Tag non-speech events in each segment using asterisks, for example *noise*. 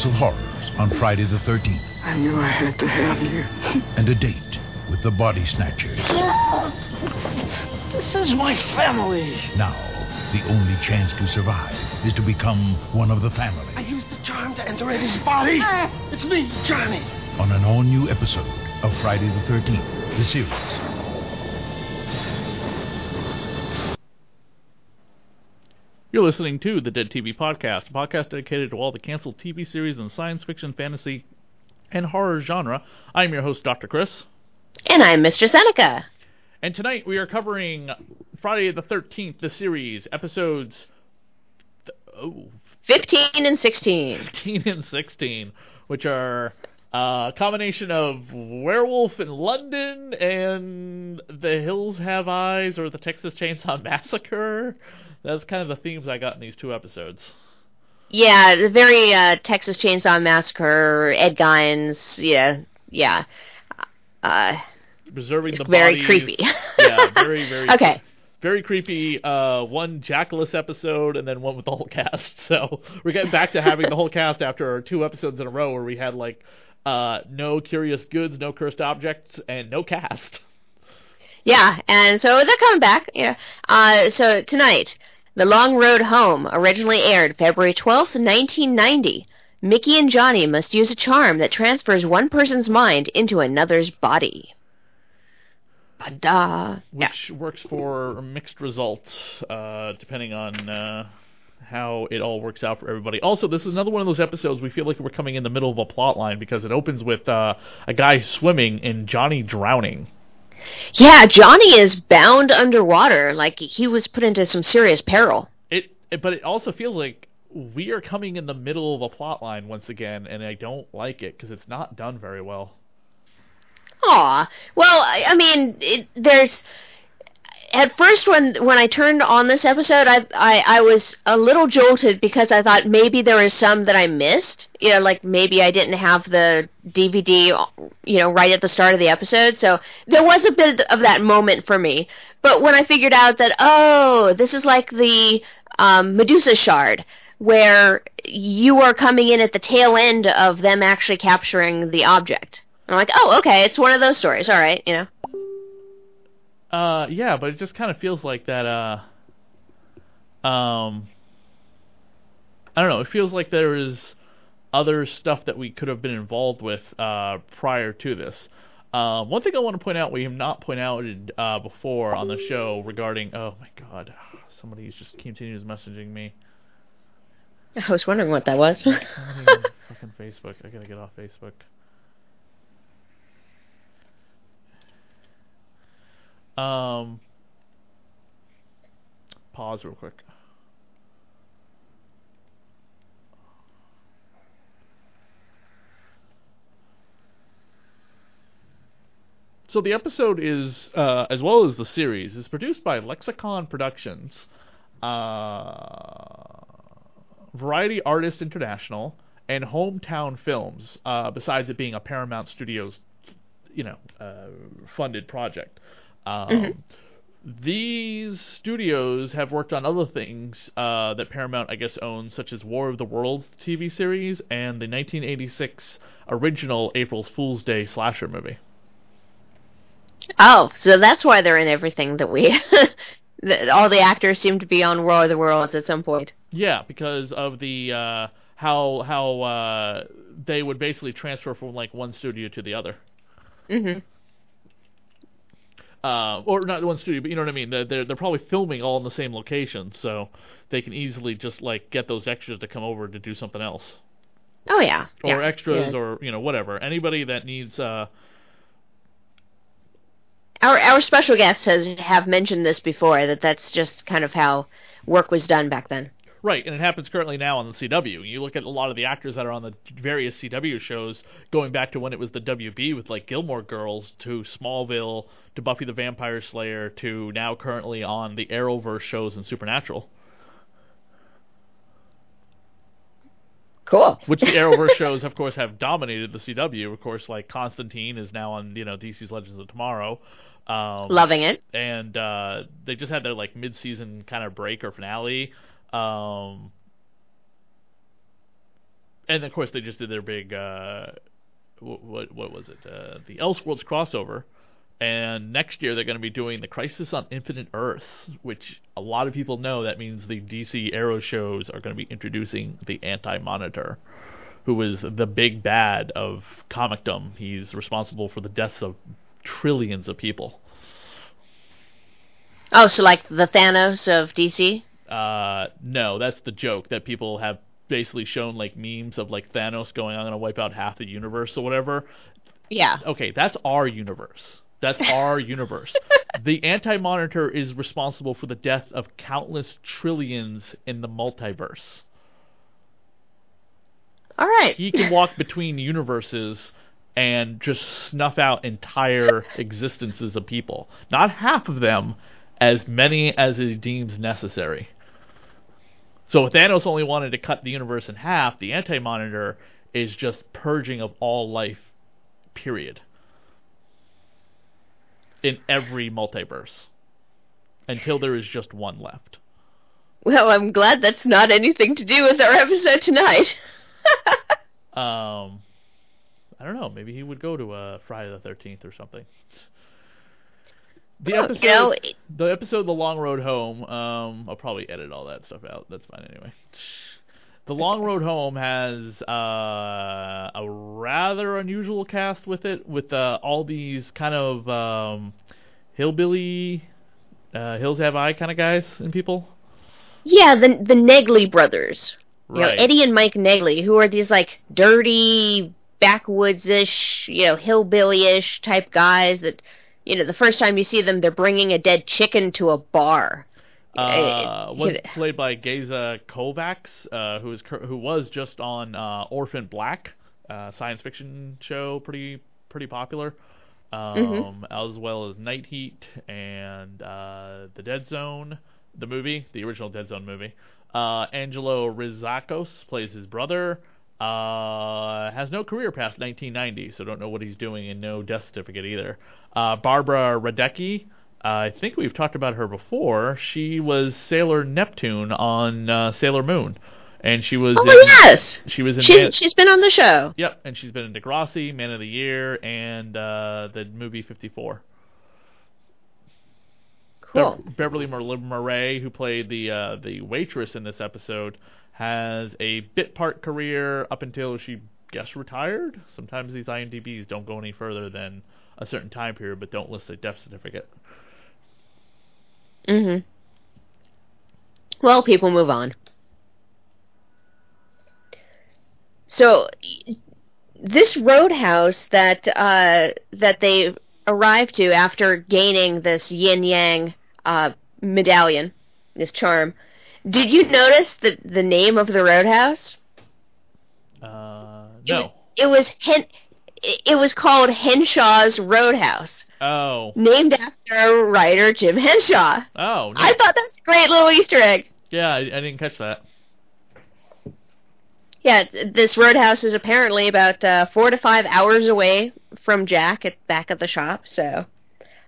House of horrors on Friday the 13th I knew I had to have you. *laughs* and a date with the body snatchers. This is my family. Now, the only chance to survive is to become one of the family I used the charm to enter Eddie's body. Ah. It's me, Johnny. on an all new episode of Friday the 13th, the series. You're listening to the Dead TV Podcast, a podcast dedicated to all the canceled TV series in the science fiction, fantasy, and horror genre. I'm your host, Dr. Chris, And I'm Mr. Seneca. and tonight we are covering Friday the 13th, the series, episodes th- oh, 15 and 16. 15 and 16, which are a combination of Werewolf in London and The Hills Have Eyes or the Texas Chainsaw Massacre. That's kind of the themes I got in these two episodes. Yeah, the very uh, Texas Chainsaw Massacre, Ed Geins, yeah, yeah. Uh, Preserving the very bodies. creepy. yeah, very, *laughs* very Okay. Very creepy. Uh, one Jackalus episode and then one with the whole cast. *laughs* So we're getting back to having the whole cast after two episodes in a row where we had like uh, no curious goods, no cursed objects, and no cast. Yeah, and so they're coming back. Yeah. Uh, so tonight, The Long Road Home originally aired February 12th, 1990. Micki and Johnny must use a charm that transfers one person's mind into another's body. Ba-da. Yeah. which works for mixed results uh, depending on uh, how it all works out for everybody. Also, this is another one of those episodes we feel like we're coming in the middle of a plot line because it opens with uh, a guy swimming and Johnny drowning. Yeah, Johnny is bound underwater, like he was put into some serious peril. It, it, but it also feels like we are coming in the middle of a plot line once again, and I don't like it because it's not done very well. Aw. Well, I, I mean, it, there's. At first, when when I turned on this episode, I, I I was a little jolted because I thought maybe there was some that I missed. You know, like maybe I didn't have the DVD, you know, right at the start of the episode. So there was a bit of that moment for me. But when I figured out that oh, this is like the um, Medusa shard, where you are coming in at the tail end of them actually capturing the object. I'm like, oh, okay, it's one of those stories. All right, you know. Uh, yeah, but it just kind of feels like that. Uh, um, I don't know. It feels like there is other stuff that we could have been involved with uh, prior to this. Uh, one thing I want to point out we have not pointed out uh, before on the show regarding. Oh my God, *sighs* somebody just continues messaging me. I was wondering what that was. Fucking Facebook. I gotta get off Facebook. Um, pause real quick. So the episode is, uh, as well as the series, is produced by Lexicon Productions, uh, Variety Artist International, and Hometown Films. Uh, besides it being a Paramount Studios, you know, uh, funded project. Um, these studios have worked on other things uh, that Paramount, I guess, owns, such as War of the Worlds TV series and the 1986 original April Fool's Day slasher movie. Oh, so that's why they're in everything that we. *laughs* all the actors seem to be on War of the Worlds at some point. Yeah, because of the uh, how how uh, they would basically transfer from like one studio to the other. hmm uh, or not the one studio, but you know what I mean. They're, they're they're probably filming all in the same location, so they can easily just like get those extras to come over to do something else, Oh yeah. or yeah. extras, Yeah. or you know whatever. Anybody that needs, uh, Our our special guest has have mentioned this before that that's just kind of how work was done back then. Right, and it happens currently now on the CW. You look at a lot of the actors that are on the various CW shows, going back to when it was the WB with like Gilmore Girls to Smallville to Buffy the Vampire Slayer to now currently on the Arrowverse shows and Supernatural. Cool. which the Arrowverse *laughs* shows, of course, have dominated the CW. Of course, like Constantine is now on you know DC's Legends of Tomorrow, um, Loving it. and uh, they just had their like mid-season kind of break or finale, um, and of course they just did their big uh, what what, was it uh, the Elseworlds crossover. And next year they're going to be doing the Crisis on Infinite Earths, which a lot of people know that means the DC Arrow shows are going to be introducing the Anti-Monitor, who is the big bad of comicdom. He's responsible for the deaths of trillions of people. Oh, so like the Thanos of DC. Uh, no, that's the joke that people have basically shown like memes of like Thanos going, "I'm going to wipe out half the universe" or whatever. Yeah. Okay, that's our universe. That's *laughs* our universe. The Anti Monitor is responsible for the death of countless trillions in the multiverse. All right. He can walk between universes and just snuff out entire existences of people. Not half of them, as many as he deems necessary. So if Thanos only wanted to cut the universe in half, the Anti Monitor is just purging of all life, period. In every multiverse. Until there is just one left. Well, I'm glad that's not anything to do with our episode tonight. *laughs* Um, I don't know. Maybe he would go to uh, Friday the Thirteenth or something. The Well, episode, you know, the episode, "The Long Road Home." Um, I'll probably edit all that stuff out. That's fine anyway. The Long Road Home has uh, a rather unusual cast with it, with uh, all these kind of um, hillbilly, uh, Hills Have Eye kind of guys and people. yeah, the the Negley brothers. You know, Eddie and Mike Negley, who are these like dirty backwoods-ish, you know, hillbilly-ish type guys that, you know, the first time you see them, they're bringing a dead chicken to a bar. Uh, was played by Geza Kovacs, uh, who is cur- who was just on uh, Orphan Black, uh, science fiction show, pretty pretty popular, um, Mhm. as well as Night Heat and uh, The Dead Zone, the movie, the original Dead Zone movie. Uh, Angelo Rizakos plays his brother. Uh, has no career past 1990, so don't know what he's doing, and no death certificate either. Uh, Barbara Radecki, uh, I think we've talked about her before. She was Sailor Neptune on uh, Sailor Moon, and she was Oh in, yes, she was in she's Man- she's been on the show. yep, and she's been in Degrassi, Man of the Year, and uh, the movie 54. Cool. Be- Beverly Mur- Murray, who played the uh, the waitress in this episode, has a bit part career up until she guess retired. Sometimes these IMDb's don't go any further than a certain time period, but don't list a death certificate. Mm-hmm. Well, people move on. So, this roadhouse that uh, that they arrived to after gaining this yin yang uh, medallion, this charm, did you notice the the name of the roadhouse? Uh, It was, no. it was Hen. It was called Henshaw's Roadhouse, Oh. named after writer Jim Henshaw. Oh. No. I thought that was a great little Easter egg. yeah, I, I didn't catch that. Yeah, this roadhouse is apparently about uh, four to five hours away from Jack at back at the shop. So,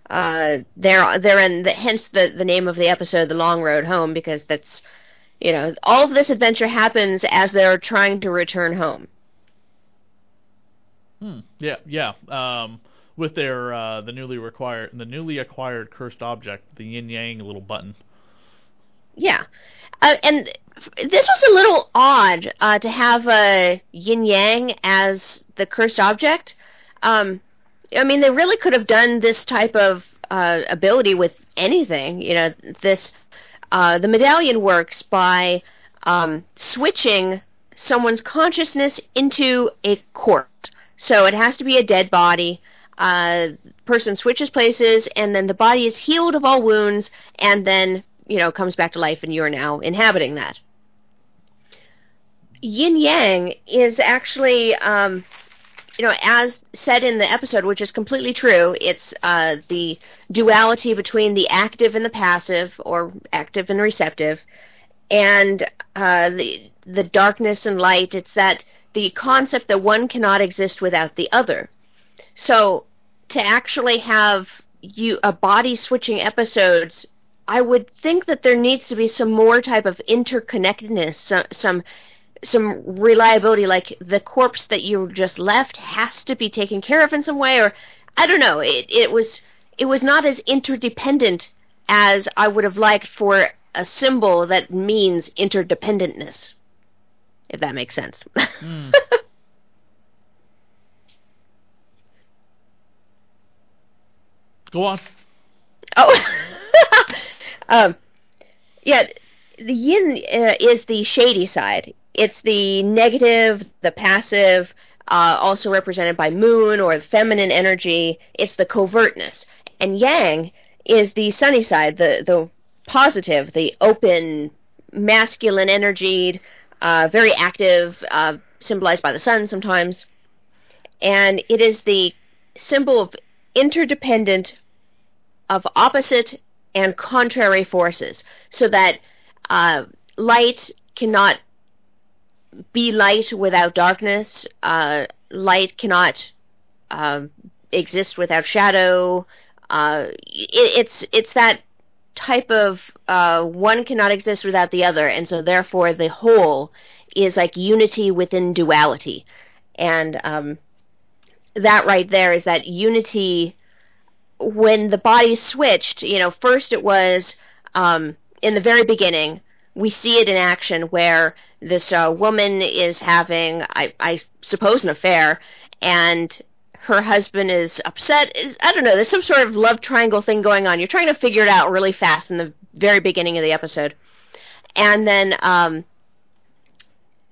uh, they're they're in the, hence the the name of the episode, "The Long Road Home," because that's you know all of this adventure happens as they're trying to return home. Hmm. Yeah, yeah. Um, with their uh, the newly required the newly acquired cursed object, the yin yang little button. Yeah, uh, and this was a little odd uh, to have a yin yang as the cursed object. Um, I mean, they really could have done this type of uh, ability with anything. You know, this uh, the medallion works by um, switching someone's consciousness into a corpse. So it has to be a dead body uh, person switches places, and then the body is healed of all wounds, and then you know comes back to life, and you're now inhabiting that. Yin Yang is actually, um, you know, as said in the episode, which is completely true. It's uh, the duality between the active and the passive, or active and receptive, and uh, the the darkness and light. It's that the concept that one cannot exist without the other. So to actually have you a body switching episodes, I would think that there needs to be some more type of interconnectedness, some some, some reliability. Like the corpse that you just left has to be taken care of in some way, or I don't know. It it was it was not as interdependent as I would have liked for a symbol that means interdependentness. If that makes sense. *laughs* Mm. Go on. Oh, *laughs* um, yeah. The yin uh, is the shady side. It's the negative, the passive, uh, also represented by moon or the feminine energy. It's the covertness, and yang is the sunny side, the the positive, the open, masculine energy, uh, very active, uh, symbolized by the sun sometimes, and it is the symbol of interdependent of opposite and contrary forces, so that uh, light cannot be light without darkness. Uh, light cannot uh, exist without shadow. Uh, it, it's it's that type of uh, one cannot exist without the other, and so therefore the whole is like unity within duality, and um, that right there is that unity when the body switched, you know, first it was um, in the very beginning. We see it in action where this uh, woman is having, I, I suppose, an affair, and her husband is upset. Is I don't know. There's some sort of love triangle thing going on. You're trying to figure it out really fast in the very beginning of the episode, and then um,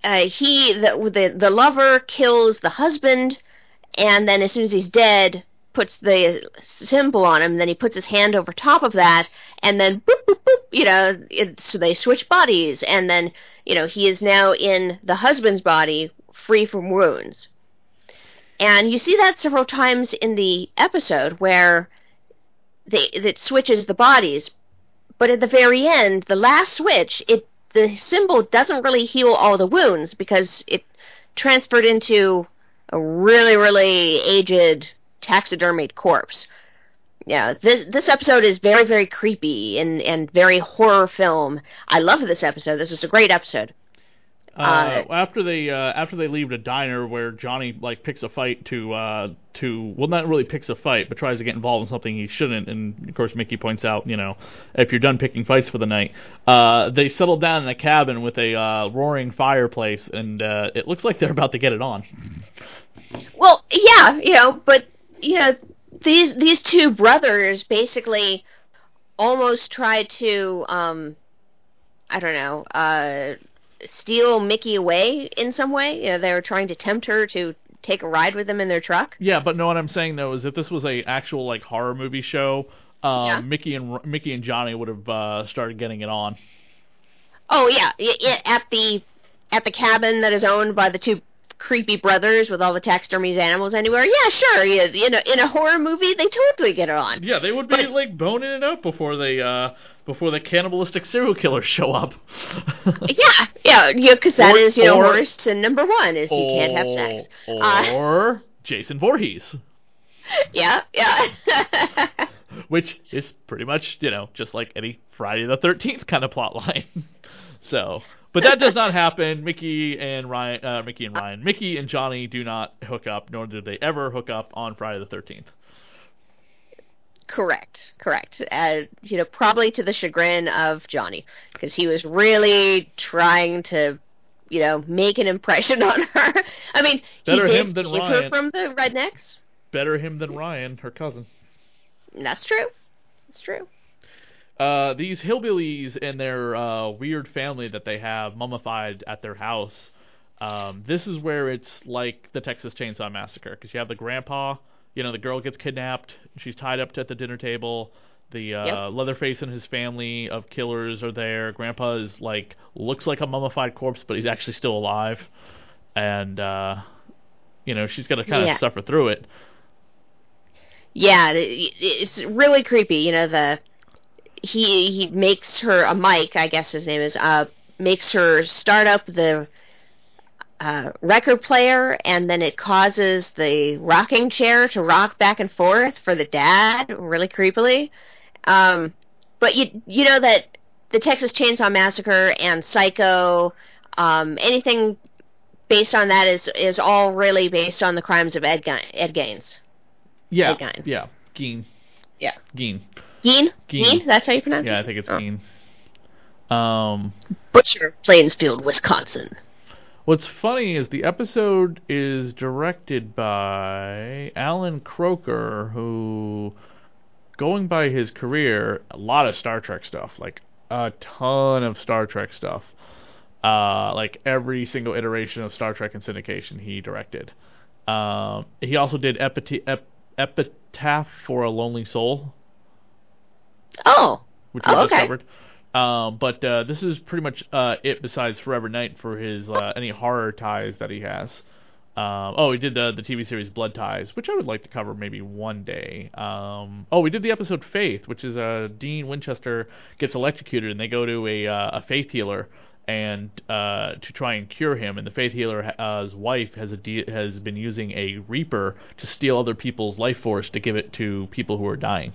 uh, he the, the the lover kills the husband, and then as soon as he's dead, puts the symbol on him, then he puts his hand over top of that, and then boop boop boop, you know, it, so they switch bodies, and then you know he is now in the husband's body, free from wounds, and you see that several times in the episode where they it switches the bodies, but at the very end, the last switch, it the symbol doesn't really heal all the wounds because it transferred into a really really aged taxidermied corpse. Yeah, this this episode is very very creepy and and very horror film. I love this episode. This is a great episode. Uh, uh, after they uh, after they leave the diner where Johnny like picks a fight to uh, to well not really picks a fight but tries to get involved in something he shouldn't and of course Micki points out you know if you're done picking fights for the night uh, they settle down in a cabin with a uh, roaring fireplace and uh, it looks like they're about to get it on. Well, yeah, you know, but you know, these these two brothers basically almost tried to um I don't know, uh steal Micki away in some way. You know, they were trying to tempt her to take a ride with them in their truck. Yeah, but no, what I'm saying though is if this was a actual like horror movie show, um, yeah. Micki and Micki and Johnny would have uh, started getting it on. Oh yeah, at the at the cabin that is owned by the two creepy brothers with all the taxidermies animals anywhere. Yeah, sure. Yeah, in a in a horror movie, they totally get it on. Yeah, they would be but, like boning it up before they uh before the cannibalistic serial killers show up. *laughs* yeah, yeah, yeah, because that or, is you know horror sin number one is you can't have sex. Or uh, Jason Voorhees. *laughs* Yeah, yeah. *laughs* which is pretty much you know just like any Friday the Thirteenth kind of plot line. so, but that does not happen. Micki and Ryan, uh, Micki and Ryan, Micki and Johnny do not hook up, nor did they ever hook up on Friday the Thirteenth. Correct, correct. Uh, you know, probably to the chagrin of Johnny, because he was really trying to, you know, make an impression *laughs* on her. I mean, Better he him did than save Ryan. her from the rednecks. Better him than Ryan, her cousin. That's true. That's true. Uh, these hillbillies and their uh, weird family that they have mummified at their house. Um, this is where it's like the Texas Chainsaw Massacre because you have the grandpa. You know, the girl gets kidnapped. She's tied up at the dinner table. The uh, Yep. Leatherface and his family of killers are there. Grandpa is like looks like a mummified corpse, but he's actually still alive. And uh, you know, she's got to kind of Yeah. suffer through it. Yeah, it's really creepy. You know, the he he makes her a Mike, I guess his name is, uh, makes her start up the uh, record player, and then it causes the rocking chair to rock back and forth for the dad, really creepily. Um, but you you know that the Texas Chainsaw Massacre and Psycho, um, anything based on that is is all really based on the crimes of Ed Gein, Ed Gaines. Yeah, Ed Gein. yeah, Geen, Yeah. Geen? Geen. Geen? That's how you pronounce it? Yeah, I think it's Oh. Geen. Um, Butcher, Plainsfield, Wisconsin. What's funny is the episode is directed by Allan Kroeker, who, going by his career, a lot of Star Trek stuff, like a ton of Star Trek stuff. Uh, like every single iteration of Star Trek and syndication, he directed. Um, he also did Epita- Ep- Epitaph for a Lonely Soul, Oh. which we Oh, okay. covered. Um, but uh, this is pretty much uh, it. Besides Forever Knight for his uh, any horror ties that he has. Um, oh, he did the the TV series Blood Ties, which I would like to cover maybe one day. Um, oh, we did the episode Faith, which is uh, Dean Winchester gets electrocuted, and they go to a uh, a faith healer and uh, to try and cure him. And the faith healer's uh, wife has de- has been using a Reaper to steal other people's life force to give it to people who are dying.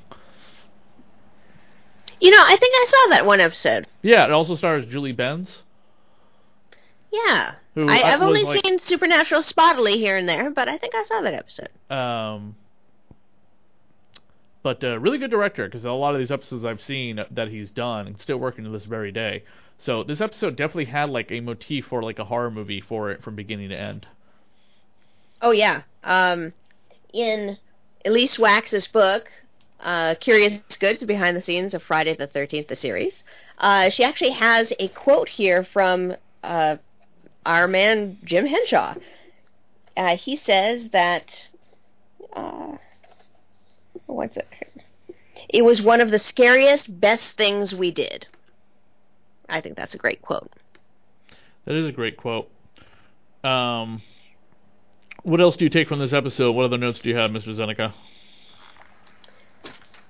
You know, I think I saw that one episode. Yeah, it also stars Julie Benz. Yeah. Who I, I've only like- seen Supernatural spottily here and there, but I think I saw that episode. Um, but uh, really good director because a lot of these episodes I've seen that he's done and still working to this very day. So this episode definitely had like a motif for like a horror movie for it from beginning to end. Oh, yeah. Um, in Alyse Wax's book, uh, Curious Goods Behind the Scenes of Friday the 13th, the series, uh, she actually has a quote here from uh, our man Jim Henshaw. Uh, he says that. Uh, what's it? It was one of the scariest, best things we did. I think that's a great quote. That is a great quote. Um, what else do you take from this episode? What other notes do you have, Mr. Zeneca?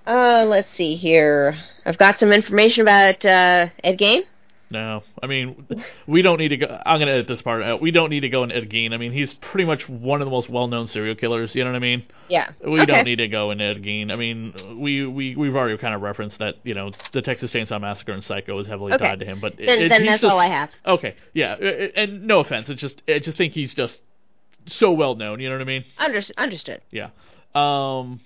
Uh, let's see here. I've got some information about uh, Ed Gein. No, I mean we don't need to go. I'm gonna edit this part out. We don't need to go in Ed Gein. I mean he's pretty much one of the most well-known serial killers. You know what I mean? Yeah. We okay. don't need to go in Ed Gein. I mean, we we we've already kind of referenced that. You know, the Texas Chainsaw Massacre and Psycho is heavily Okay. tied to him. But Then, it- then that's just- all I have. Okay, yeah, uh, uh, and no offense, it's just I just think he's just so well known. You know what I mean? Under- understood. Yeah. Um,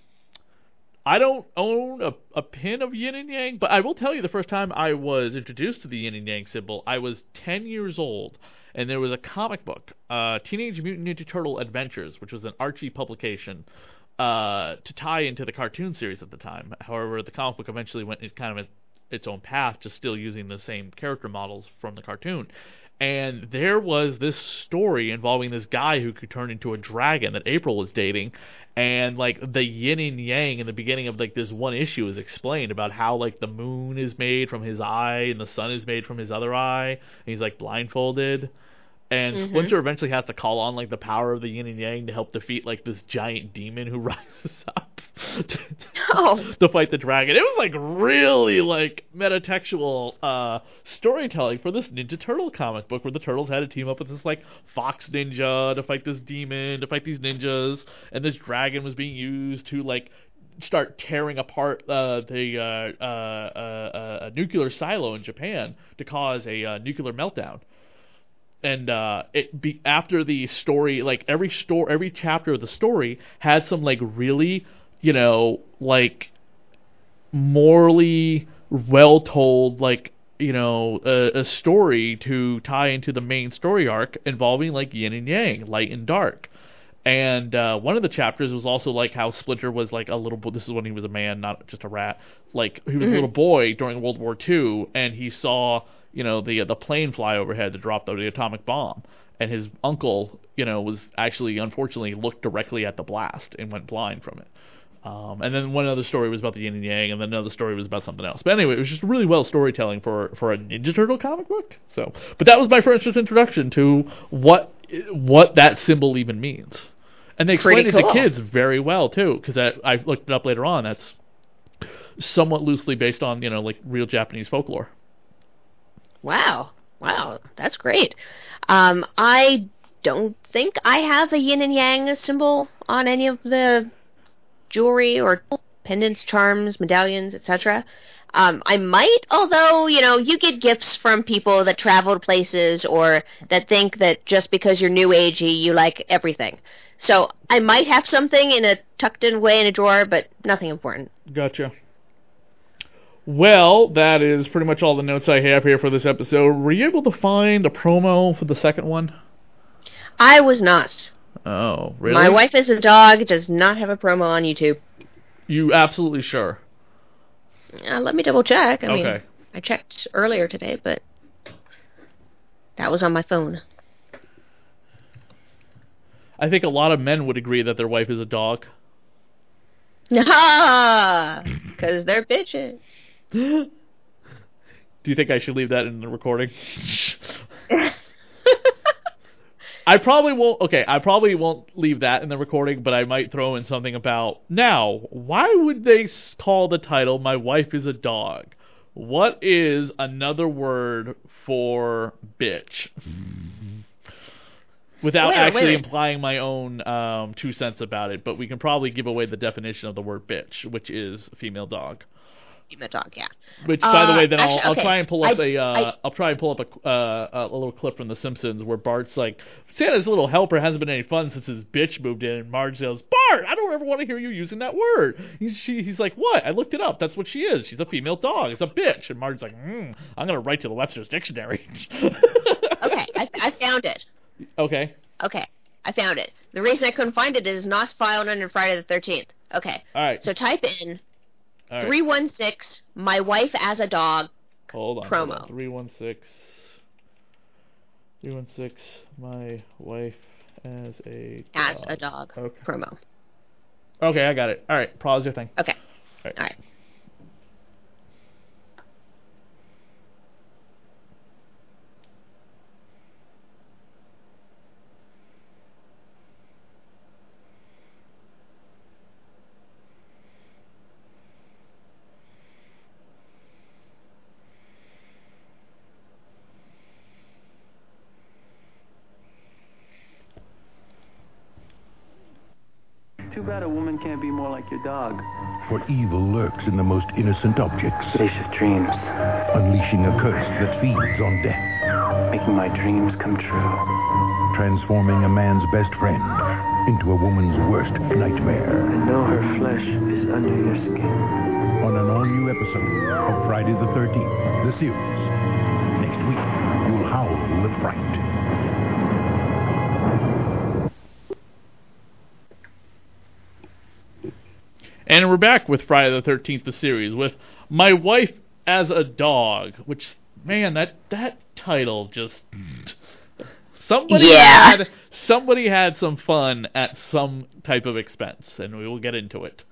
I don't own a, a pin of yin and yang, but I will tell you the first time I was introduced to the yin and yang symbol, I was 10 years old, and there was a comic book, uh, Teenage Mutant Ninja Turtle Adventures, which was an Archie publication, uh, to tie into the cartoon series at the time. However, the comic book eventually went in kind of its own path, just still using the same character models from the cartoon. And there was this story involving this guy who could turn into a dragon that April was dating, and like the yin and yang in the beginning of like this one issue is explained about how like the moon is made from his eye and the sun is made from his other eye, and he's like blindfolded. And Mhm. Splinter eventually has to call on like the power of the yin and yang to help defeat like this giant demon who *laughs* rises up to, Oh. *laughs* to fight the dragon. It was like really like metatextual uh, storytelling for this Ninja Turtle comic book where the turtles had to team up with this like fox ninja to fight this demon, to fight these ninjas, and this dragon was being used to like start tearing apart uh, the uh, uh, uh, uh, nuclear silo in Japan to cause a uh, nuclear meltdown. And uh, it be after the story, like every store, every chapter of the story had some like really, you know, like morally well told, like you know, a, a story to tie into the main story arc involving like yin and yang, light and dark and uh, one of the chapters was also like how Splinter was like a little. boy. This is when he was a man, not just a rat. Like he was Mm-hmm. a little boy during World War II, and he saw you know the the plane fly overhead to drop the atomic bomb, and his uncle you know was actually unfortunately looked directly at the blast and went blind from it. Um, and then one other story was about the yin and yang, and then another story was about something else. But anyway, it was just really well storytelling for for a Ninja Turtle comic book. So, but that was my first introduction to what what that symbol even means. And they explained Pretty it to kids very well too, because I, I looked it up later on. That's somewhat loosely based on you know like real Japanese folklore. Wow. Wow. That's great. Um, I don't think I have a yin and yang symbol on any of the jewelry or pendants, charms, medallions, etc. Um, I might, although, you know, you get gifts from people that travel to places or that think that just because you're new agey, you like everything. So I might have something in a tucked in way in a drawer, but nothing important. Gotcha. Well, that is pretty much all the notes I have here for this episode. Were you able to find a promo for the second one? I was not. Oh, really? My wife is a dog, does not have a promo on YouTube. You absolutely sure? Uh, let me double check. I mean, Okay. I checked earlier today, but that was on my phone. I think a lot of men would agree that their wife is a dog. *laughs* Nah, because they're bitches. Do you think I should leave that in the recording? *laughs* I probably won't. Okay, I probably won't leave that in the recording, but I might throw in something about now. Why would they call the title "My Wife Is a Dog"? What is another word for bitch? Without Wait actually wait implying my own um, two cents about it, but we can probably give away the definition of the word bitch, which is female dog. Female dog, yeah. Which, by the Uh, way, then actually, I'll. I'll try and pull up I- a uh, will try and pull up a uh, a little clip from The Simpsons where Bart's like, Santa's little helper hasn't been any fun since his bitch moved in, and Marge goes, Bart, I don't ever want to hear you using that word. He's she, he's like, what? I looked it up. That's what she is. She's a female dog. It's a bitch. And Marge's like, hmm, I'm gonna write to the Webster's dictionary. *laughs* Okay, I, I found it. okay. Okay, I found it. The reason I couldn't find it is not filed under Friday the 13th. Okay, All right. so type in right. 316 my wife as a dog. Hold on. promo. Three one six. Three one six. My wife as a As dog. a dog Okay. promo. Okay, I got it. All right. Pause your thing. Okay, All right. all right. Too bad a woman can't be more like your dog. For evil lurks in the most innocent objects, of dreams, unleashing a curse that feeds on death, making my dreams come true. transforming a man's best friend into a woman's worst nightmare. I know her flesh is under your skin. On an all-new episode of Friday the 13th, the series. Next week, you'll howl with fright. We're back with Friday the Thirteenth, the series, with my wife as a dog. Which, man, that that title just somebody Yeah. had somebody had some fun at some type of expense, and we will get into it.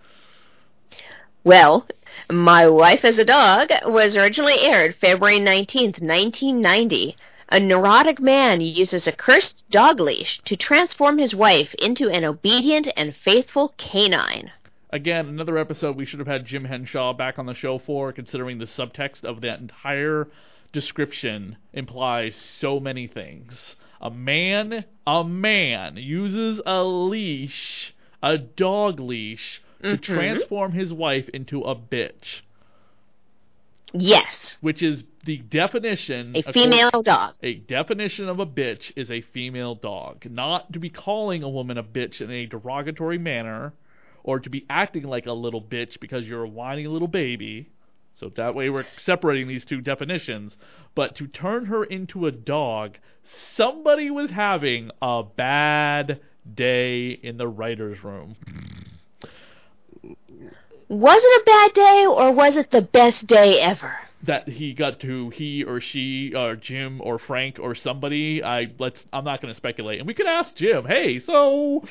Well, My Wife as a Dog was originally aired February 19th, 1990. A neurotic man uses a cursed dog leash to transform his wife into an obedient and faithful canine. Again, another episode we should have had Jim Henshaw back on the show for, considering the subtext of that entire description implies so many things. A man, a man uses a leash, a dog leash, to Mhm. transform his wife into a bitch, Yes, which is the definition. a female dog. A definition of a bitch is a female dog. Not to be calling a woman a bitch in a derogatory manner, or to be acting like a little bitch because you're a whiny little baby. So that way we're separating these two definitions. But to turn her into a dog, somebody was having a bad day in the writer's room. Was it a bad day or was it the best day ever? That he got to he or she or Jim or Frank or somebody. I let's I'm not going to speculate. And we could ask Jim, "Hey, so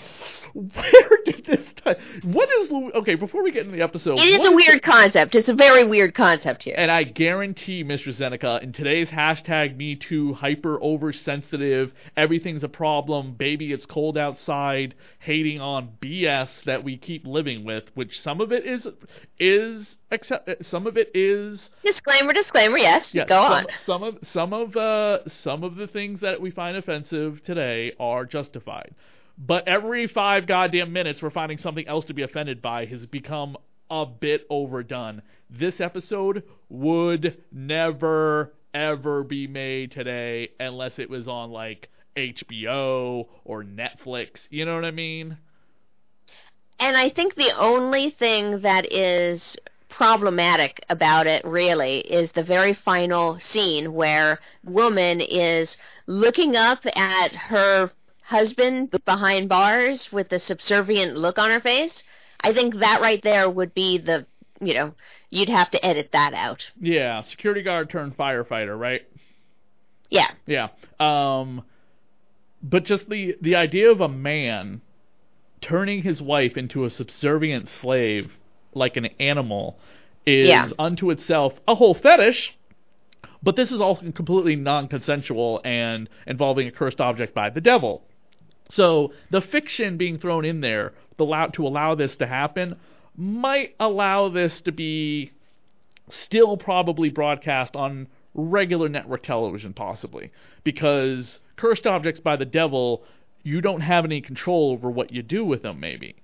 where *laughs* did this time What is Louis Okay, before we get into the episode, It is a weird concept. It's a very weird concept here. and I guarantee, Mr. Zeneca, in today's hashtag Me Too, hyper oversensitive, everything's a problem, baby, it's cold outside, hating on BS that we keep living with, which some of it is is accept, some of it is Disclaimer, disclaimer, yes. Yes, Go some, on. Some of some of uh, some of the things that we find offensive today are justified, but every five goddamn minutes we're finding something else to be offended by has become a bit overdone. This episode would never ever be made today unless it was on like HBO or Netflix. You know what I mean? And I think the only thing that is problematic about it really is the very final scene where woman is looking up at her husband behind bars with a subservient look on her face. I think that right there would be the, you know, you'd have to edit that out. Yeah, security guard turned firefighter, right? Yeah. Yeah. Um but just the the idea of a man turning his wife into a subservient slave like an animal is Yeah. unto itself a whole fetish. But this is all completely non-consensual and involving a cursed object by the devil. So the fiction being thrown in there to allow, to allow this to happen might allow this to be still probably broadcast on regular network television, possibly. Because cursed objects by the devil, you don't have any control over what you do with them, maybe.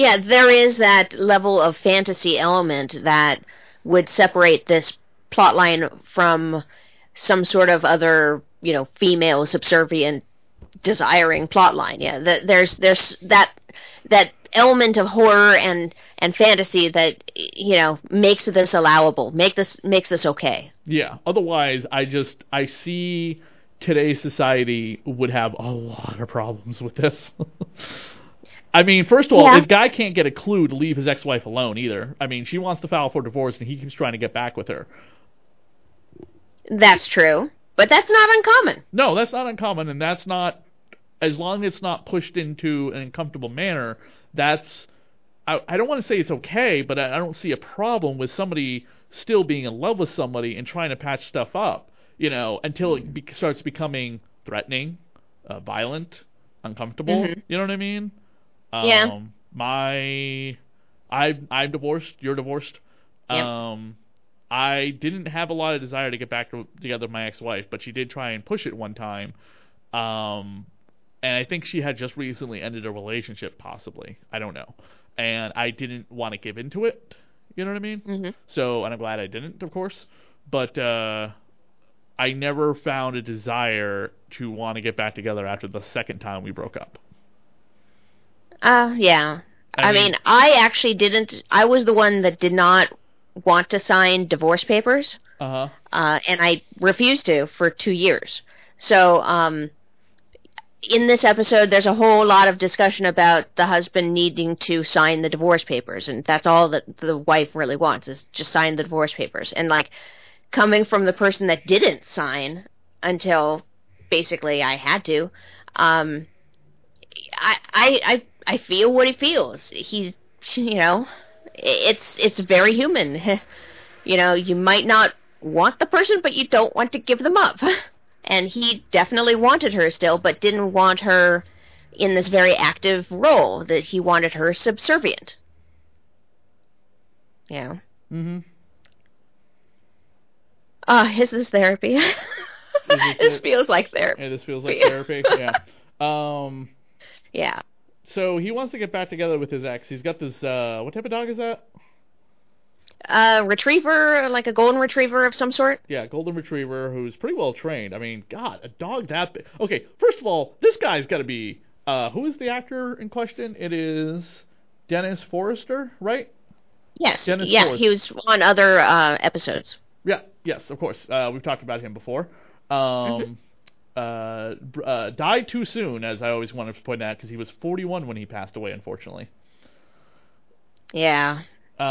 Yeah, there is that level of fantasy element that would separate this plotline from some sort of other, you know, female subservient desiring plotline. Yeah, th- there's there's that that element of horror and and fantasy that you know makes this allowable, make this makes this okay. Yeah. Otherwise, I just I see today's society would have a lot of problems with this. *laughs* I mean, first of all, Yeah. the guy can't get a clue to leave his ex-wife alone either. I mean, she wants to file for divorce, and he keeps trying to get back with her. That's true, but that's not uncommon. No, that's not uncommon, and that's not as long as it's not pushed into an uncomfortable manner. That's I, I don't want to say it's okay, but I, I don't see a problem with somebody still being in love with somebody and trying to patch stuff up. You know, until it be, starts becoming threatening, uh, violent, uncomfortable. Mhm. You know what I mean? Um, Yeah. My, I I'm divorced. You're divorced. Yep. Um, I didn't have a lot of desire to get back to, together with my ex-wife, but she did try and push it one time. Um, and I think she had just recently ended a relationship, possibly. I don't know. And I didn't want to give into it. You know what I mean? Mhm. So, and I'm glad I didn't, of course. But uh, I never found a desire to want to get back together after the second time we broke up. Uh, yeah. I I, mean- mean, I actually didn't. I was the one that did not want to sign divorce papers, Uh huh. uh, and I refused to for two years. So, um, in this episode, there's a whole lot of discussion about the husband needing to sign the divorce papers, and that's all that the wife really wants is just sign the divorce papers. And like, coming from the person that didn't sign until basically I had to, um, I, I, I, I feel what he feels. He's, you know, it's, it's very human. *laughs* you know, you might not want the person, but you don't want to give them up. *laughs* And he definitely wanted her still, but didn't want her in this very active role, that he wanted her subservient. Yeah. Mm-hmm. Ah, is this therapy? *laughs* this this it? feels like therapy. Yeah, this feels like therapy. yeah. Um. Yeah. So he wants to get back together with his ex. He's got this. Uh, what type of dog is that? Uh, retriever, like a golden retriever of some sort. Yeah, golden retriever who's pretty well trained. I mean, God, a dog that big. Okay, first of all, this guy's got to be. Uh, who is the actor in question? It is Dennis Forrester, right? Yes. Dennis yeah, Ford. he was on other uh, episodes. Yeah, yes, of course. Uh, we've talked about him before. Um, uh, uh, died too soon, as I always wanted to point out, because he was 41 when he passed away, unfortunately. Yeah,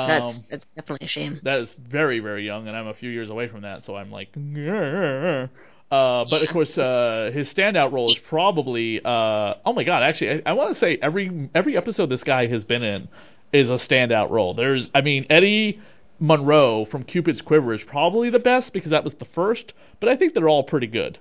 that's Um, that's definitely a shame. that is very, very young, and I'm a few years away from that, so I'm like, "Grr." uh, but of course, uh, his standout role is probably, uh, oh my god, actually, I, I want to say every every episode this guy has been in is a standout role. There's, I mean, Eddie Monroe from Cupid's Quiver is probably the best because that was the first, but I think they're all pretty good.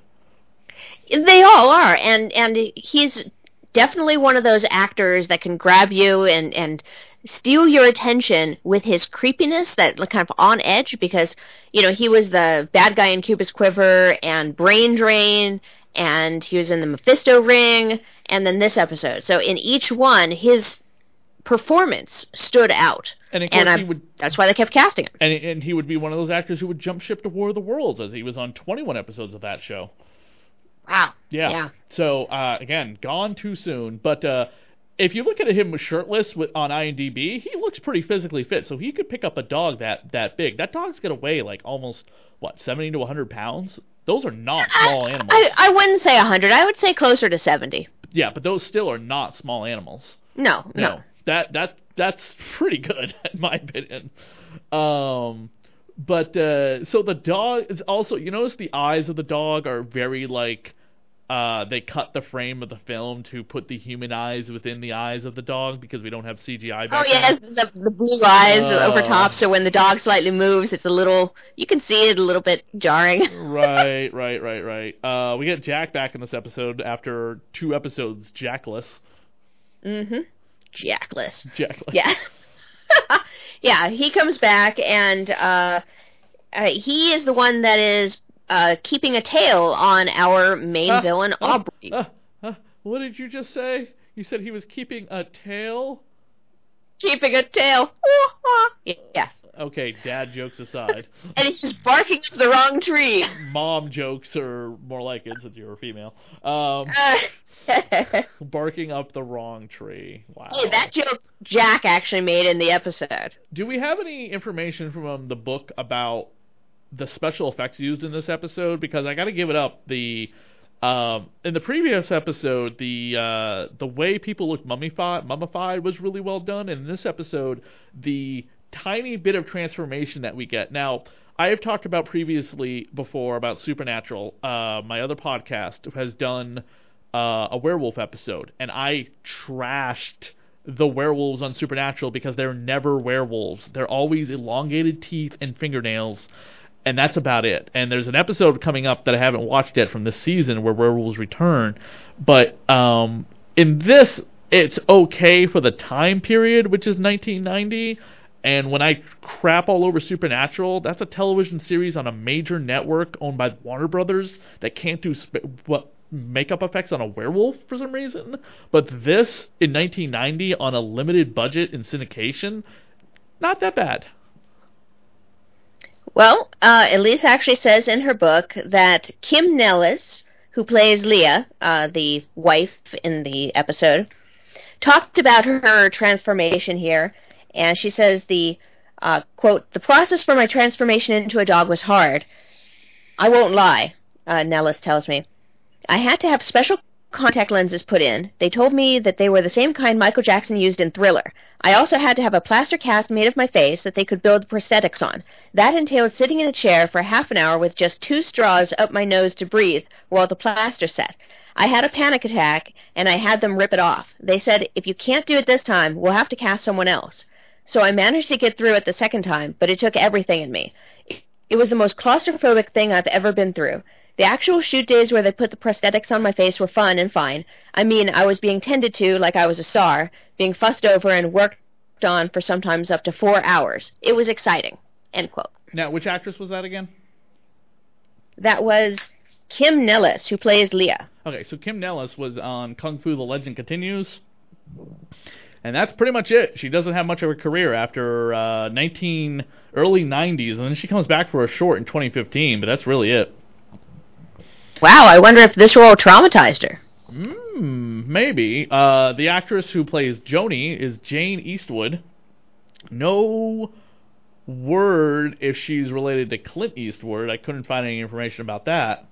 They all are, and and he's definitely one of those actors that can grab you and and steal your attention with his creepiness, that kind of on edge. Because you know he was the bad guy in Cupid's Quiver and Brain Drain, and he was in the Mephisto Ring, and then this episode. So in each one, his performance stood out, And and he would that's why they kept casting him. and and he would be one of those actors who would jump ship to War of the Worlds, as he was on 21 episodes of that show. Wow. Yeah. Yeah. So uh, again, gone too soon. But uh, if you look at him with shirtless with on IMDb, he looks pretty physically fit. So he could pick up a dog that that big. That dog's gonna weigh like almost what 70 to 100 pounds. Those are not small I, animals. I, I wouldn't say 100. I would say closer to 70. yeah, but those still are not small animals. No, no. That that that's pretty good *laughs* in my opinion. Um but uh so the dog is also you notice the eyes of the dog are very like uh they cut the frame of the film to put the human eyes within the eyes of the dog because we don't have CGI Oh back yes, then. the, the blue eyes Oh. over top. So when the dog slightly moves, it's a little. You can see it a little bit jarring. *laughs* right, right, right, right. Uh we get Jack back in this episode after two episodes Jackless. mm-hmm. Jackless. Jackless. Yeah. *laughs* yeah, he comes back and uh, uh, he is the one that is uh, keeping a tail on our main Ah, villain Aubrey. ah, ah. what did you just say? You said he was keeping a tail? keeping a tail. yes. Okay, dad jokes aside. *laughs* And he's just barking up the wrong tree. Mom jokes are more like it since you're a female. Um, *laughs* Uh, *laughs* barking up the wrong tree. Wow. that joke Jack actually made in the episode. Do we have any information from um, the book about the special effects used in this episode? Because I got to give it up. The um, in the previous episode, the uh, the way people looked mummified, mummified was really well done. And in this episode, the tiny bit of transformation that we get. Now, I have talked about previously before about Supernatural. Uh, my other podcast has done uh, a werewolf episode, and I trashed the werewolves on Supernatural because they're never werewolves. They're always elongated teeth and fingernails, and that's about it. And there's an episode coming up that I haven't watched yet from this season where werewolves return, but um, in this, it's okay for the time period, which is 1990. And when I crap all over Supernatural, that's a television series on a major network owned by Warner Brothers that can't do sp- what makeup effects on a werewolf for some reason. But this in 1990 on a limited budget in syndication, not that bad. Well, uh, Alyse actually says in her book that Kim Nellis, who plays Leah, uh, the wife in the episode, talked about her transformation here, and she says the uh, quote the process for my transformation into a dog was hard. I won't lie, uh, Nellis tells me. I had to have special contact lenses put in. They told me that they were the same kind Michael Jackson used in Thriller. I also had to have a plaster cast made of my face that they could build prosthetics on. That entailed sitting in a chair for half an hour with just two straws up my nose to breathe while the plaster set. I had a panic attack and I had them rip it off. They said, if you can't do it this time, we'll have to cast someone else. So I managed to get through it the second time, but it took everything in me. It was the most claustrophobic thing I've ever been through. The actual shoot days where they put the prosthetics on my face were fun and fine. I mean, I was being tended to like I was a star, being fussed over and worked on for sometimes up to four hours. It was exciting. End quote. Now, which actress was that again? That was Kim Nellis, who plays Leah. Okay, so Kim Nellis was on Kung Fu: The Legend Continues. And that's pretty much it. She doesn't have much of a career after uh, 19 early 90s, and then she comes back for a short in 2015. But that's really it. Wow, I wonder if this role traumatized her. Hmm, maybe. Uh, the actress who plays Joni is Jane Eastwood. No word if she's related to Clint Eastwood. I couldn't find any information about that.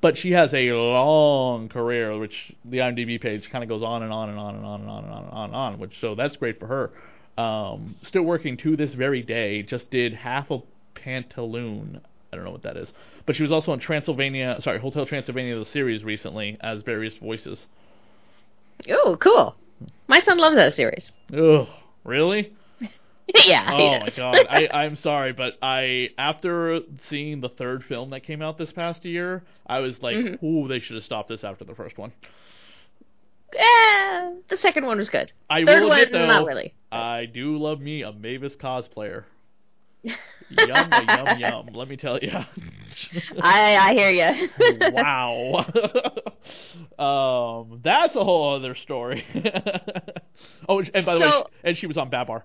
But she has a long career, which the IMDb page kind of goes on and on and on and on and on and on and on and on. Which so that's great for her. Um, still working to this very day. Just did half a Pantaloon. I don't know what that is. But she was also on Transylvania, sorry, Hotel Transylvania, the series recently, as various voices. Oh, cool. My son loves that series. *laughs* Oh, really? yeah. Oh my god. I, I'm sorry, but I after seeing the third film that came out this past year, I was like, Mhm. ooh, they should have stopped this after the first one. Eh, the second one was good. I Third will admit, one, though, not really. I do love me a Mavis cosplayer. Yum, yum, yum. *laughs* Let me tell you. I I hear you. *laughs* wow. *laughs* um, that's a whole other story. oh, and by the way, and she was on Babar.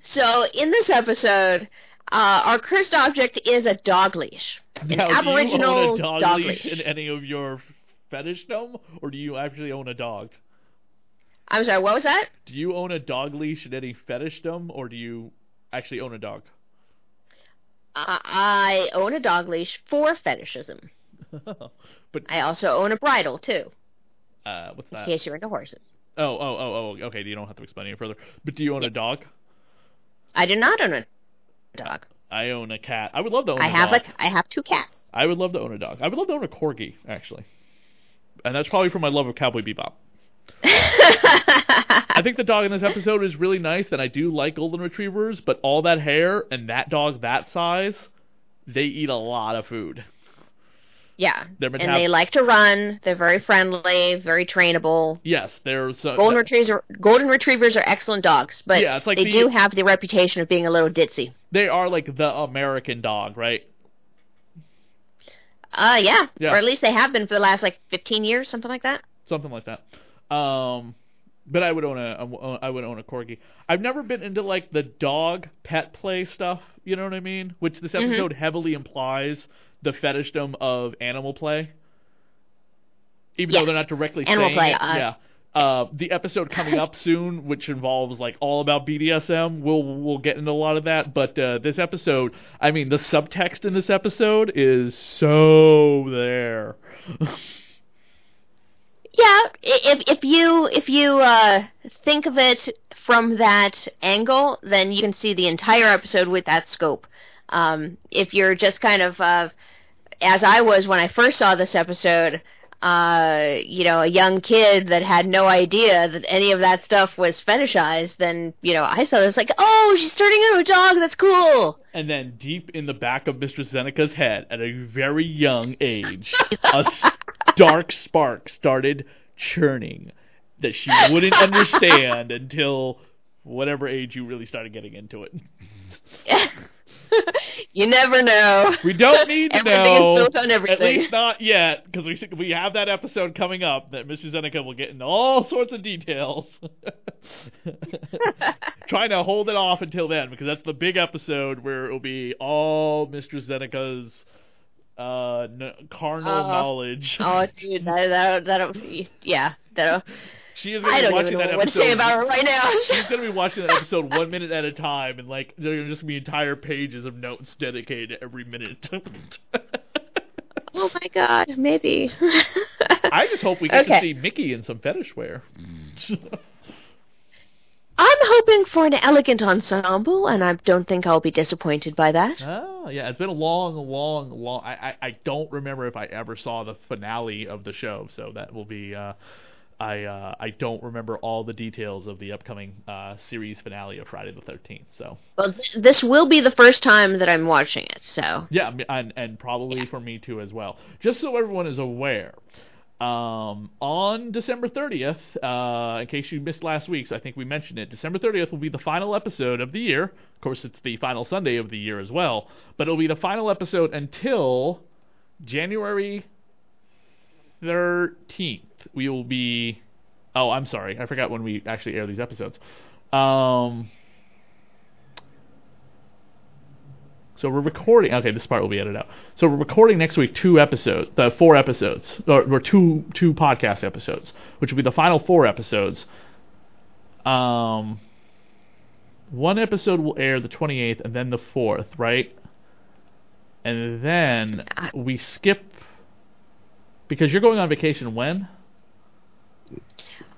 so in this episode, uh, our cursed object is a dog leash, an Now, Aboriginal you own a dog, dog leash, leash. in any of your fetish fetishdom, or do you actually own a dog? I'm sorry, what was that? Do you own a dog leash in any fetishdom, or do you actually own a dog? Uh, I own a dog leash for fetishism. *laughs* but I also own a bridle too, uh, what's that? in case you're into horses. Oh, oh, oh, oh. Okay, you don't have to explain any further. But do you own a dog? I do not own a dog. I own a cat. I would love to own I a have dog. like I have two cats. I would love to own a dog. I would love to own a corgi, actually. And that's probably from my love of Cowboy Bebop. *laughs* I think the dog in this episode is really nice, and I do like golden retrievers, but all that hair and that dog that size, they eat a lot of food. yeah, They're and they like to run. They're very friendly, very trainable. Yes, there's uh, Golden retrievers, are, golden retrievers are excellent dogs, but Yeah, like they the- do have the reputation of being a little ditzy. they are like the American dog, right? Uh, yeah. Yeah. or at least they have been for the last like 15 years, something like that. something like that. Um, but I would own a I would own a corgi. I've never been into like the dog pet play stuff. You know what I mean? Which this Mm-hmm. episode heavily implies the fetishdom of animal play, even though they're not directly Animal saying play, it. uh, yeah. Uh, the episode coming up *laughs* soon, which involves like all about BDSM, we'll we'll get into a lot of that. But uh, this episode, I mean, the subtext in this episode is so there. *laughs* Yeah, if if you if you uh, think of it from that angle, then you can see the entire episode with that scope. Um, if you're just kind of uh, as I was when I first saw this episode, uh, you know, a young kid that had no idea that any of that stuff was fetishized, then you know, I saw this like, oh, she's turning into a dog. That's cool. And then deep in the back of Mr. Seneca's head, at a very young age, a *laughs* dark spark started churning that she wouldn't understand until whatever age you really started getting into it. *laughs* you never know. We don't need to Everything is know. built on everything. At least not yet, because we we have that episode coming up that Mr. Seneca will get into all sorts of details. *laughs* Trying to hold it off until then, because that's the big episode where it will be all Mr. Seneca's uh, n- carnal Uh, knowledge. Oh, *laughs* dude, that that that'll yeah, that'll. she is gonna I be don't watching that know what to episode. say about her right now. *laughs* She's gonna be watching that episode one minute at a time, and like there are just gonna be entire pages of notes dedicated to every minute. *laughs* oh my god, maybe. I just hope we get to see Micki in some fetish wear. I'm hoping for an elegant ensemble, and I don't think I'll be disappointed by that. oh, yeah, it's been a long, long, long. I, I, I don't remember if I ever saw the finale of the show, so that will be. Uh, I uh, I don't remember all the details of the upcoming uh, series finale of Friday the Thirteenth. So Well, th- this will be the first time that I'm watching it, so yeah, and and probably for me too as well. Just so everyone is aware, um, on December 30th, uh, in case you missed last week's, I think we mentioned it. December 30th will be the final episode of the year. Of course, it's the final Sunday of the year as well, but it'll be the final episode until January 13th. we will be. Oh, I'm sorry. I forgot when we actually air these episodes. Um. So we're recording. Okay, this part will be edited out. So we're recording next week two episodes, the four episodes, or, or two two podcast episodes, which will be the final four episodes. Um, one episode will air the 28th, and then the fourth, right? And then we skip because you're going on vacation when?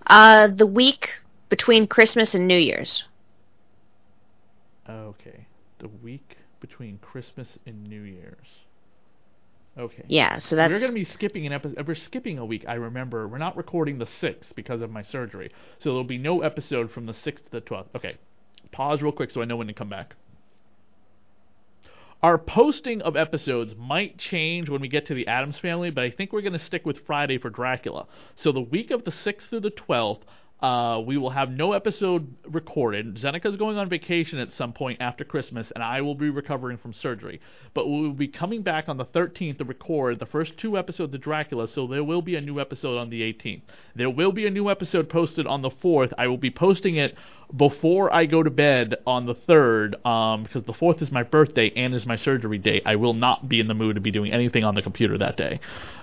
Uh, the week between Christmas and New Year's. Okay, the week between Christmas and New Year's. Okay. Yeah, so that's We're going to be skipping an episode. We're skipping a week. I remember we're not recording the sixth because of my surgery, so there'll be no episode from the sixth to the twelfth. Okay, pause real quick so I know when to come back. Our posting of episodes might change when we get to the Addams family, but I think we're going to stick with Friday for Dracula. So the week of the 6th through the 12th, uh, we will have no episode recorded. Zenica's going on vacation at some point after Christmas, and I will be recovering from surgery. But we will be coming back on the 13th to record the first two episodes of Dracula, so there will be a new episode on the 18th. There will be a new episode posted on the 4th. I will be posting it before I go to bed on the 3rd, um, because the 4th is my birthday and is my surgery date. I will not be in the mood to be doing anything on the computer that day.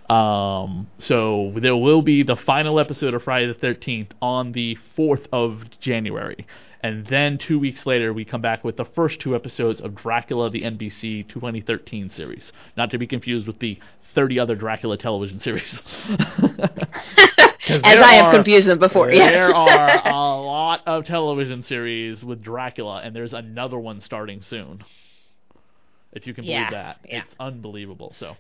Um, so there will be the final episode of Friday the 13th on the 4th of January. And then two weeks later, we come back with the first two episodes of Dracula, the NBC 2013 series. Not to be confused with the 30 other Dracula television series. *laughs* as I have are- confused them before. there Yes. are *laughs* a lot of television series with Dracula, and there's another one starting soon. If you can believe Yeah, that, yeah. it's unbelievable. So,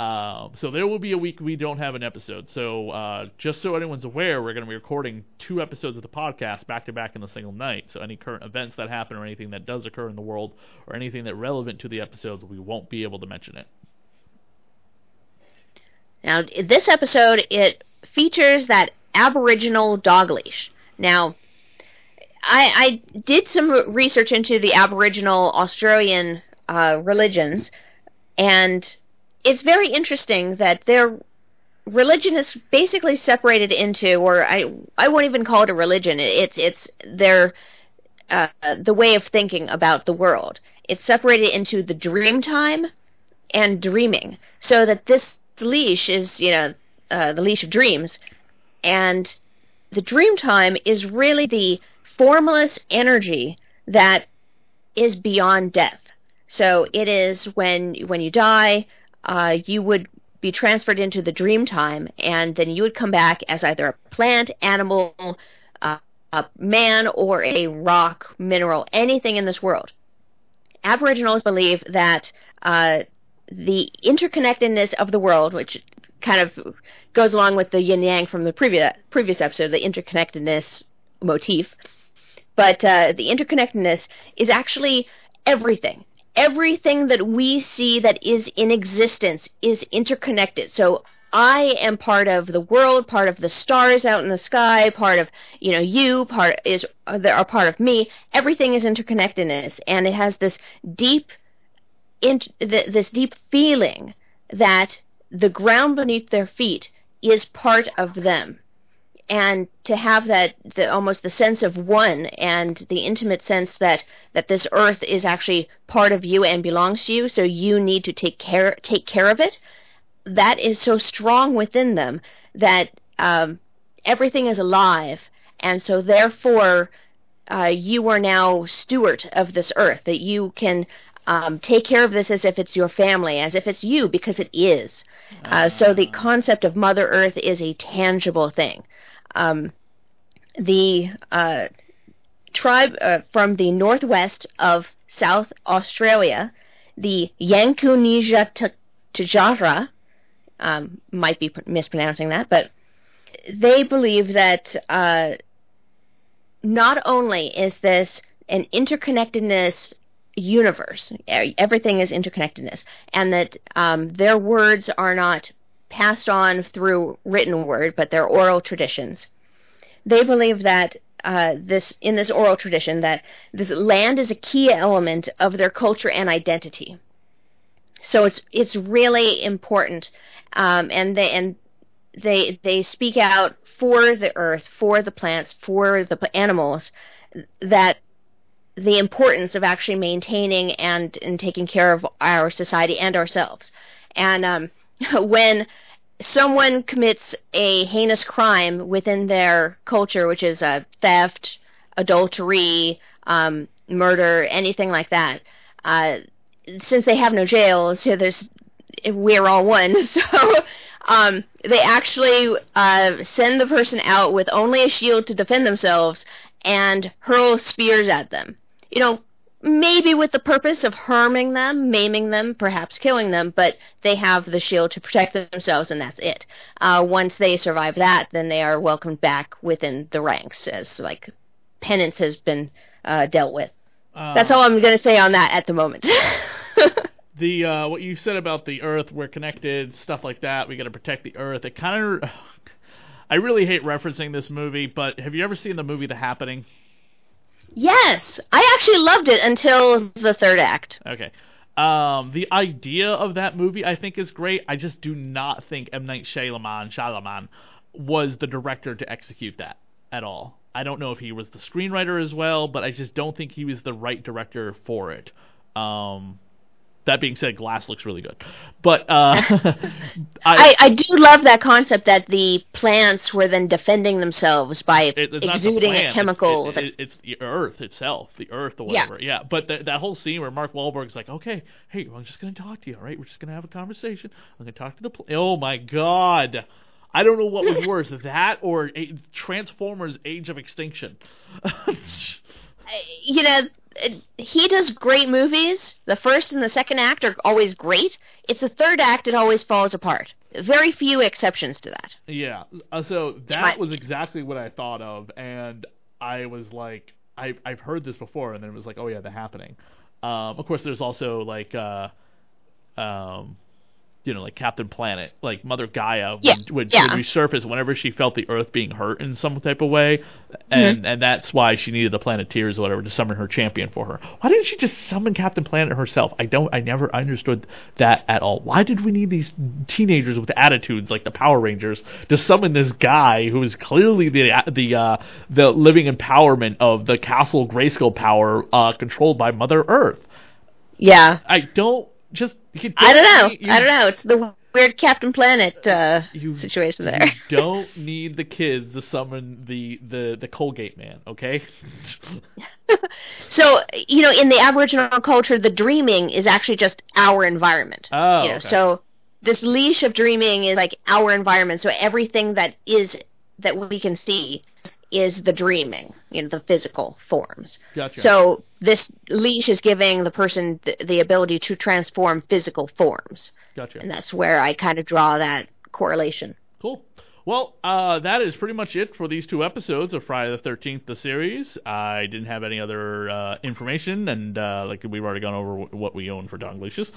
um, so there will be a week we don't have an episode. So, uh, just so anyone's aware, we're going to be recording two episodes of the podcast back to back in a single night. So, any current events that happen or anything that does occur in the world or anything that relevant to the episodes, we won't be able to mention it. Now, this episode it features that Aboriginal dog leash. Now, I, I did some research into the Aboriginal Australian uh, religions, and it's very interesting that their religion is basically separated into, or I I won't even call it a religion. It's it's their uh, the way of thinking about the world. It's separated into the dream time and dreaming, so that this leash is you know uh, the leash of dreams, and the dream time is really the formless energy that is beyond death. So it is when when you die, uh, you would be transferred into the dream time, and then you would come back as either a plant, animal, uh, a man, or a rock, mineral, anything in this world. Aboriginals believe that uh, the interconnectedness of the world, which kind of goes along with the yin yang from the previous previous episode, the interconnectedness motif. But uh, the interconnectedness is actually everything. Everything that we see that is in existence is interconnected. So I am part of the world, part of the stars out in the sky, part of you know you, part is are part of me. Everything is interconnectedness, and it has this deep, in, th- this deep feeling that the ground beneath their feet is part of them and to have that the almost the sense of one and the intimate sense that that this earth is actually part of you and belongs to you so you need to take care take care of it that is so strong within them that um, everything is alive and so therefore uh, you are now steward of this earth that you can um, take care of this as if it's your family, as if it's you, because it is. Uh, so the concept of Mother Earth is a tangible thing. Um, the uh, tribe uh, from the northwest of South Australia, the Yankuneja T- Tjara, um, might be mispronouncing that, but they believe that uh, not only is this an interconnectedness universe, everything is interconnectedness, and that um, their words are not passed on through written word, but they're oral traditions. They believe that uh, this in this oral tradition that this land is a key element of their culture and identity. So it's it's really important, um, and they and they they speak out for the earth, for the plants, for the animals that the importance of actually maintaining and, and taking care of our society and ourselves. And um, *laughs* when someone commits a heinous crime within their culture, which is uh, theft, adultery, um, murder, anything like that, uh, since they have no jails, so there's we're all one. *laughs* So um, they actually uh, send the person out with only a shield to defend themselves and hurl spears at them. You know, maybe with the purpose of harming them, maiming them, perhaps killing them, but they have the shield to protect themselves, and that's it. Uh, once they survive that, then they are welcomed back within the ranks as like penance has been uh, dealt with. Uh, That's all I'm going to say on that at the moment. *laughs* the uh, what you said about the Earth, we're connected, stuff like that. We got to protect the Earth. It kind of, *sighs* I really hate referencing this movie, but have you ever seen the movie The Happening? Yes, I actually loved it until the third act. Okay. Um, the idea of that movie, I think, is great. I just do not think M Night Shyamalan, Shyamalan was the director to execute that at all. I don't know if he was the screenwriter as well, but I just don't think he was the right director for it. Um, that being said, Glass looks really good, but uh, *laughs* I, I do love that concept that the plants were then defending themselves by it- it's not the exuding plant, a chemical. It, it, it's the Earth itself, the Earth or whatever. Yeah. yeah. But th- that whole scene where Mark Wahlberg's like, "Okay, hey, I'm just gonna talk to you. All right, we're just gonna have a conversation. I'm gonna talk to the. Pl-. Oh my God, I don't know what was *laughs* worse, that or a- Transformers: Age of Extinction. *laughs* you know, it- he does great movies. The first and the second act are always great. It's the third act it always falls apart. Very few exceptions to that. Yeah. Uh, so that was exactly what I thought of, and I was like, I've I've heard this before, and then it was like, oh yeah, the happening. Um, of course, there's also like, uh, um, you know, like Captain Planet, like Mother Gaia would, Yeah, would, yeah. would resurface whenever she felt the Earth being hurt in some type of way, and Mm-hmm. and that's why she needed the Planeteers or whatever to summon her champion for her. Why didn't she just summon Captain Planet herself? I don't, I never understood that at all. Why did we need these teenagers with attitudes like the Power Rangers to summon this guy who is clearly the the uh, the living empowerment of the Castle Grayskull power uh, controlled by Mother Earth? Yeah. I don't just. I don't know. need- you I don't know. It's the weird Captain Planet uh, You- situation there. You don't need the kids to summon the the the Colgate man, okay? *laughs* So, you know, in the Aboriginal culture, the dreaming is actually just our environment. Oh, you know, okay. so this leash of dreaming is like our environment. So everything that is that we can see is the dreaming, you know, the physical forms. Gotcha. So this leash is giving the person th- the ability to transform physical forms, gotcha. and that's where I kind of draw that correlation. Well, uh, that is pretty much it for these two episodes of Friday the Thirteenth, the series. I didn't have any other uh, information, and uh, like we've already gone over wh- what we own for Leashes.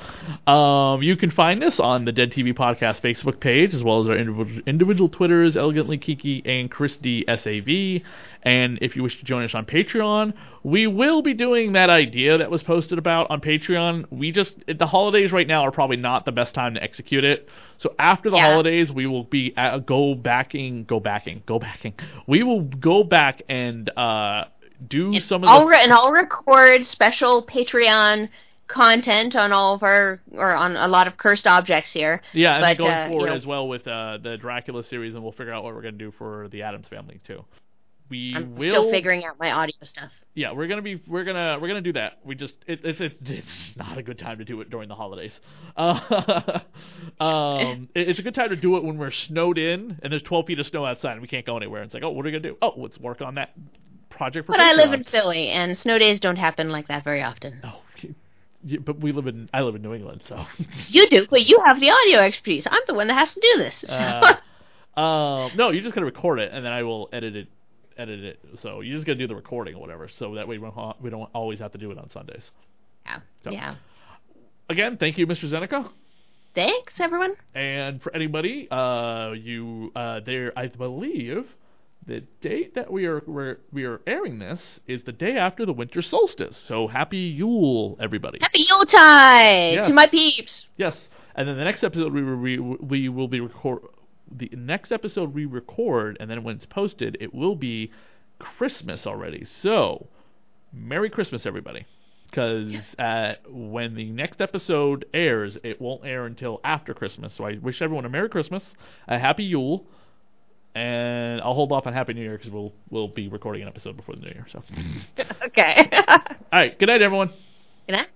Um, you can find us on the Dead TV Podcast Facebook page, as well as our individual, individual Twitters, Elegantly Kiki and Christy Sav. And if you wish to join us on Patreon, we will be doing that idea that was posted about on Patreon. We just the holidays right now are probably not the best time to execute it. So after the Yeah. holidays, we will be uh, go backing, go backing, go backing. We will go back and uh, do some of I'll the re- and I'll record special Patreon content on all of our or on a lot of cursed objects here. yeah, and but, going uh, you forward know- as well with uh, the Dracula series, and we'll figure out what we're gonna do for the Addams family too. We I'm will still figuring out my audio stuff. yeah, we're gonna be we're gonna we're gonna do that. We just it, it's it's it's not a good time to do it during the holidays. Uh, *laughs* um, *laughs* it- it's a good time to do it when we're snowed in and there's 12 feet of snow outside and we can't go anywhere. It's like, oh, what are we gonna do? Oh, let's work on that project for. But I live in Philly, and snow days don't happen like that very often. Oh, yeah, but we live in I live in New England, so. You do, but you have the audio expertise. I'm the one that has to do this. So. Uh, um, no, you're just gonna record it and then I will edit it. Edit it. So you just gotta do the recording or whatever. So that way we don't, we don't always have to do it on Sundays. yeah. So- yeah. Again, thank you, Mr. Zeneca. Thanks, everyone. And for anybody, uh, you uh, there, I believe the date that we are we're, we are airing this is the day after the winter solstice. So happy Yule, everybody! Happy Yuletide Yeah. to my peeps. Yes, and then the next episode we will we, we will be record the next episode we record, and then when it's posted, it will be Christmas already. So, Merry Christmas, everybody. Because uh, when the next episode airs, it won't air until after Christmas. So I wish everyone a Merry Christmas, a Happy Yule, and I'll hold off on Happy New Year because we'll we'll be recording an episode before the New Year. So, *laughs* okay. *laughs* all right, good night, everyone. Good night.